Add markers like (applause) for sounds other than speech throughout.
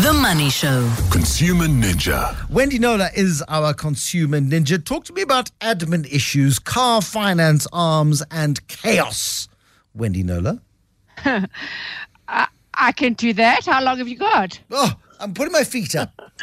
The Money Show. Consumer Ninja. Wendy Knowler is our consumer ninja. Talk to me about admin issues, car finance arms, and chaos. Wendy Knowler. (laughs) I can do that. How long have you got? Oh, I'm putting my feet up. (laughs)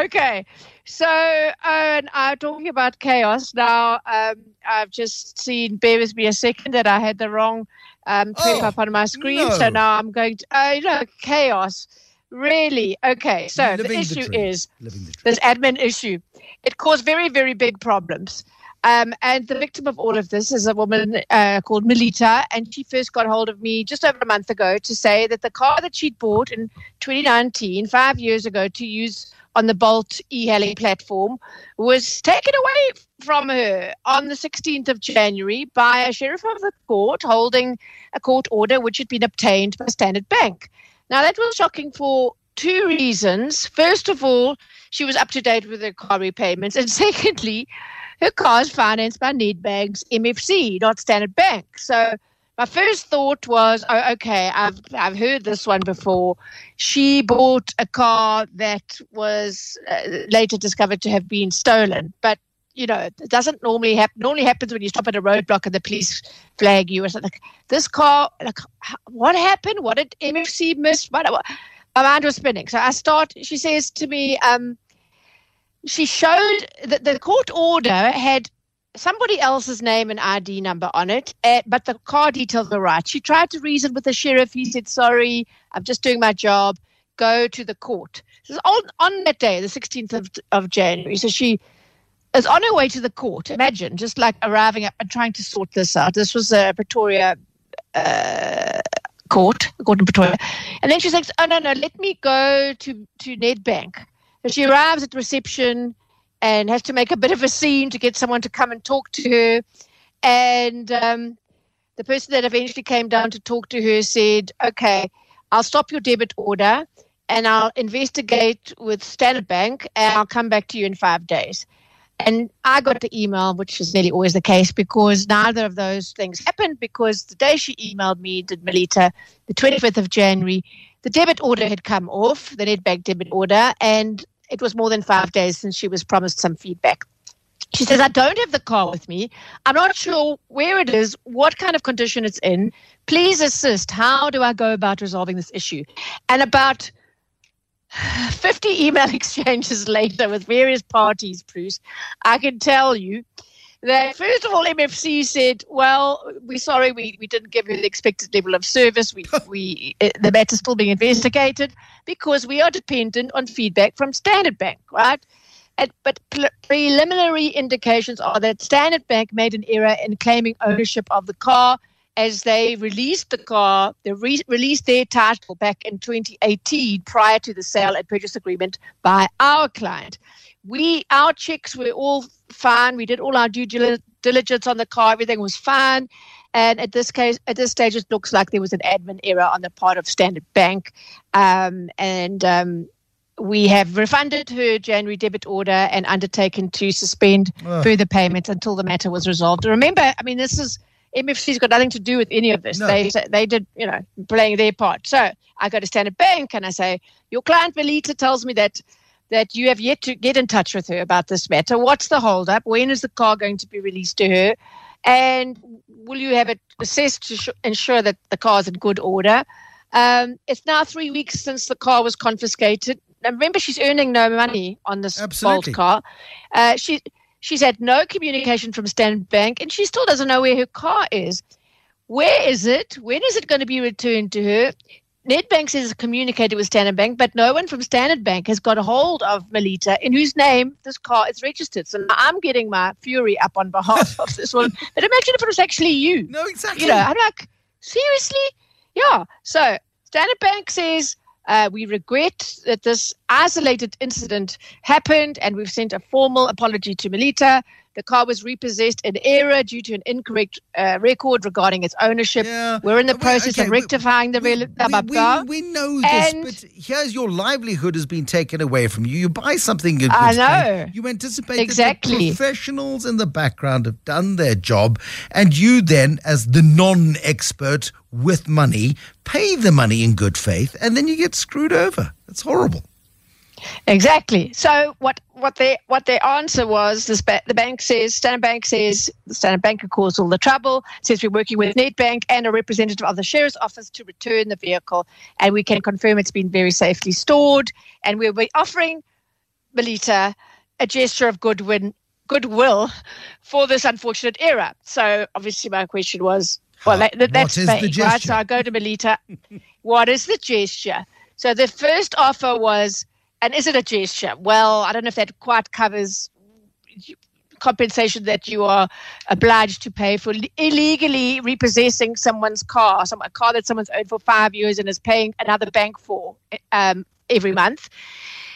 okay. So, uh, I'm talking about chaos. Now, um, I've just seen, bear with me a second, that I had the wrong um, prep Oh, up on my screen. no. So now I'm going to, uh, you know, chaos. Really? Okay. So the issue dream. is Living the this admin issue. It caused very, very big problems. Um, and the victim of all of this is a woman uh, called Melita, and she first got hold of me just over a month ago to say that the car that she'd bought in 2019, five years ago, to use on the Bolt e-hailing platform, was taken away from her on the 16th of January by a sheriff of the court holding a court order which had been obtained by Standard Bank. Now, that was shocking for two reasons. First of all, she was up to date with her car repayments. And (laughs) secondly, her car is financed by Nedbank's MFC, not Standard Bank. So my first thought was, oh, okay, I've, I've heard this one before. She bought a car that was uh, later discovered to have been stolen. But you know, it doesn't normally happen. Normally happens when you stop at a roadblock and the police flag you or something. This car, like, what happened? What did MFC miss? What, what? My mind was spinning. So I start. She says to me, um, she showed that the court order had somebody else's name and ID number on it, uh, but the car details were right. She tried to reason with the sheriff. He said, "Sorry, I'm just doing my job. Go to the court." This is on on that day, the 16th of, of January. So she is on her way to the court. Imagine just like arriving and trying to sort this out. This was a Pretoria uh, court, court in Pretoria. And then she says, Oh, no, no, let me go to, to Nedbank. She arrives at reception and has to make a bit of a scene to get someone to come and talk to her. And um, the person that eventually came down to talk to her said, Okay, I'll stop your debit order and I'll investigate with Standard Bank and I'll come back to you in five days. And I got the email, which is nearly always the case, because neither of those things happened. Because the day she emailed me, did Melita, the 25th of January, the debit order had come off, the Nedbank debit order, and it was more than five days since she was promised some feedback. She says, I don't have the car with me. I'm not sure where it is, what kind of condition it's in. Please assist. How do I go about resolving this issue? And about 50 email (laughs) exchanges later with various parties, Bruce, I can tell you that first of all, MFC said, "Well, we're sorry, we, we didn't give you the expected level of service. We (laughs) we uh, the matter's still being investigated because we are dependent on feedback from Standard Bank, right?" And, but pre- preliminary indications are that Standard Bank made an error in claiming ownership of the car as they released the car, they re- released their title back in 2018 prior to the sale and purchase agreement by our client. We our checks were all fine. We did all our due diligence on the car. Everything was fine. And at this case, at this stage, it looks like there was an admin error on the part of Standard Bank, um, and um, we have refunded her January debit order and undertaken to suspend Ugh. further payments until the matter was resolved. Remember, I mean, this is MFC's got nothing to do with any of this. No. They they did, you know, playing their part. So I go to Standard Bank and I say, your client Melita tells me that that you have yet to get in touch with her about this matter. What's the holdup? When is the car going to be released to her? And will you have it assessed to sh- ensure that the car is in good order? Um, it's now three weeks since the car was confiscated. Now, remember, she's earning no money on this Absolutely. Car. Uh, she she's had no communication from Standard Bank, and she still doesn't know where her car is. Where is it? When is it going to be returned to her? Nedbank says it's communicated with Standard Bank, but no one from Standard Bank has got a hold of Melita, in whose name this car is registered. So now I'm getting my fury up on behalf of this one. (laughs) But imagine if it was actually you. No, exactly. You know, I'm like, seriously? Yeah. So Standard Bank says uh, we regret that this isolated incident happened, and we've sent a formal apology to Melita. The car was repossessed in error due to an incorrect uh, record regarding its ownership. Yeah. We're in the process okay, of we- rectifying the real. we, we, we know this, And- but here's your livelihood has been taken away from you. You buy something in good I know. You anticipate that the Exactly. professionals in the background have done their job, and you then, as the non-expert with money, pay the money in good faith, and then you get screwed over. It's horrible. Exactly. So what what their what their answer was this ba- the bank says Standard Bank says the Standard Bank caused all the trouble says we're working with Nedbank and a representative of the sheriff's office to return the vehicle and we can confirm it's been very safely stored and we'll be offering Melita a gesture of goodwill goodwill for this unfortunate error. So obviously my question was well that, that- that's the vague, right? So I go to Melita. (laughs) what is the gesture? So the first offer was and is it a gesture? Well, I don't know if that quite covers compensation that you are obliged to pay for illegally repossessing someone's car, some, a car that someone's owned for five years and is paying another bank for um, every month.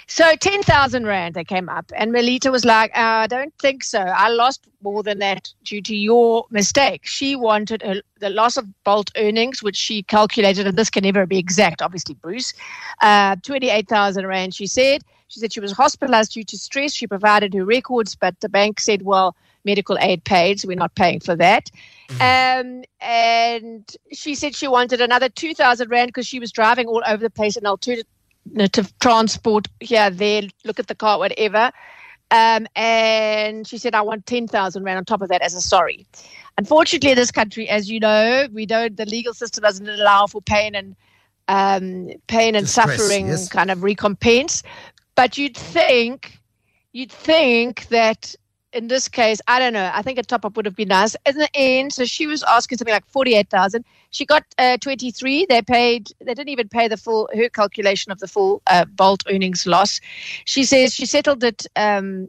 So 10,000 Rand they came up. And Melita was like, uh, I don't think so. I lost more than that due to your mistake. She wanted the loss of Bolt earnings, which she calculated, and this can never be exact, obviously, Bruce. Uh, 28,000 Rand, she said. She said she was hospitalized due to stress. She provided her records, but the bank said, well, medical aid paid, so we're not paying for that. Um, and she said she wanted another 2,000 Rand because she was driving all over the place in alternative transport here, there, look at the car, whatever. Um, and she said, I want 10,000 Rand on top of that as a sorry. Unfortunately, in this country, as you know, we don't, the legal system doesn't allow for pain and um, pain and Distress, suffering yes. kind of recompense. But you'd think, you'd think that in this case, I don't know. I think a top up would have been nice. In the end, so she was asking something like forty-eight thousand. She got uh, twenty-three. They paid. They didn't even pay the full her calculation of the full uh, Bolt earnings loss. She says she settled it um,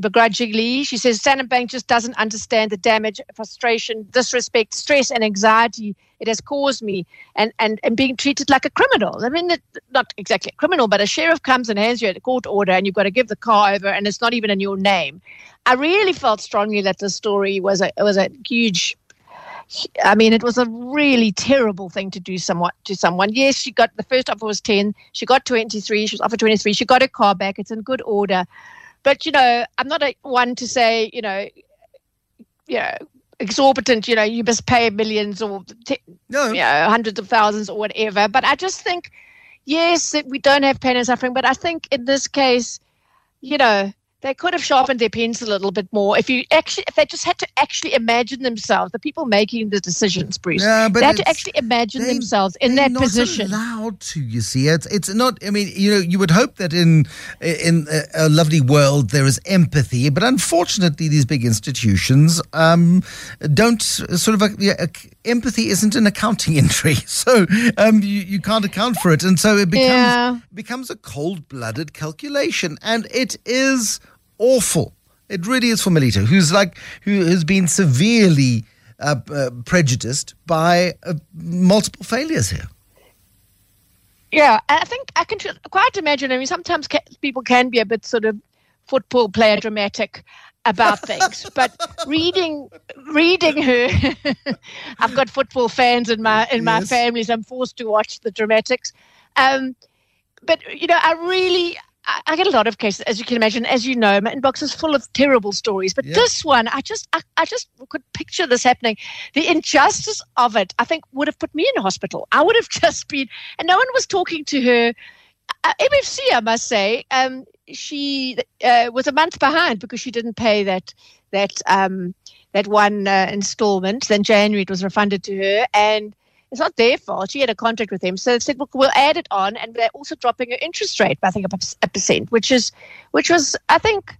begrudgingly. She says Standard Bank just doesn't understand the damage, frustration, disrespect, stress, and anxiety it has caused me, and and and being treated like a criminal. I mean, not exactly a criminal, but a sheriff comes and hands you a court order, and you've got to give the car over, and it's not even in your name. I really felt strongly that the story was a was a huge. I mean, it was a really terrible thing to do somewhat to someone. Yes, she got the first offer was ten. She got twenty three. She was offered twenty three. She got her car back. It's in good order, but you know, I'm not a one to say you know, you know, exorbitant. You know, you must pay millions or t- No, you know, hundreds of thousands or whatever. But I just think, yes, we don't have pain and suffering, but I think in this case, you know, they could have sharpened their pens a little bit more. If you actually, if they just had to actually imagine themselves, the people making the decisions, Bruce, Yeah, but they had to actually imagine they- themselves in that not position. allowed to. You see, it's it's not. I mean, you know, you would hope that in in a, lovely world there is empathy, but unfortunately, these big institutions um, don't sort of. Yeah, empathy isn't an accounting (laughs) entry, so um, you you can't account for it, and so it becomes Yeah. becomes a cold blooded calculation, and it is awful. It really is for Melita, who's like who has been severely uh, uh, prejudiced by uh, multiple failures here. Yeah, I think I can quite imagine. I mean, sometimes ca- people can be a bit sort of football player dramatic about things, (laughs) but reading reading her, (laughs) I've got football fans in my in my Yes. family, so I'm forced to watch the dramatics. Um, but you know, I really. I- I get a lot of cases, as you can imagine. As you know, my inbox is full of terrible stories. But Yeah. this one, I just, I, I just could picture this happening. The injustice of it, I think, would have put me in hospital. I would have (laughs) just been, and no one was talking to her. Uh, MFC, I must say, um, she uh, was a month behind because she didn't pay that that um, that one uh, installment. Then January it was refunded to her, and it's not their fault. She had a contract with them, so they said, "Look, we'll add it on," and they're also dropping her interest rate by I think a, percent, which is which was I think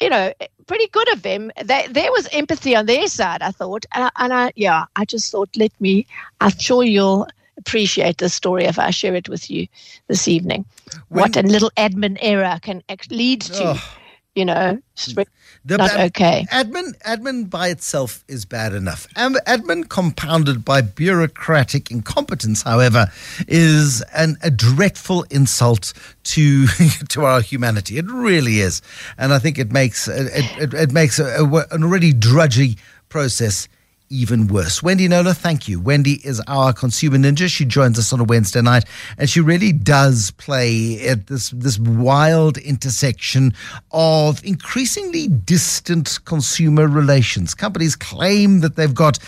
you know pretty good of them. They, there was empathy on their side, I thought, and I, and I yeah, I just thought, let me. I'm sure you'll appreciate this story if I share it with you this evening. what a little admin error can act- lead to Oh. You know, hmm. it's The not okay. Admin, admin by itself is bad enough. Admin compounded by bureaucratic incompetence, however, is an, a dreadful insult to (laughs) to our humanity. It really is, and I think it makes it, it, it makes a, a, an already drudgy process even worse. Wendy Knowler, thank you. Wendy is our consumer ninja. She joins us on a Wednesday night, and she really does play at this this wild intersection of increasingly distant consumer relations. Companies claim that they've got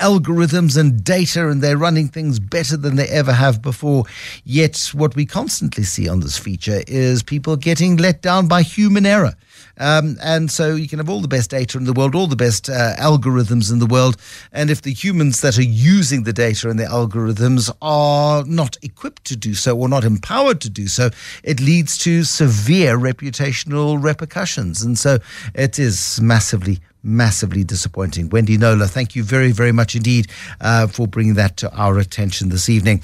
algorithms and data, and they're running things better than they ever have before. Yet, what we constantly see on this feature is people getting let down by human error. Um, and so you can have all the best data in the world, all the best uh, algorithms in the world. And if the humans that are using the data and the algorithms are not equipped to do so or not empowered to do so, it leads to severe reputational repercussions. And so it is massively massively disappointing. Wendy Knowler, thank you very, very much indeed uh, for bringing that to our attention this evening.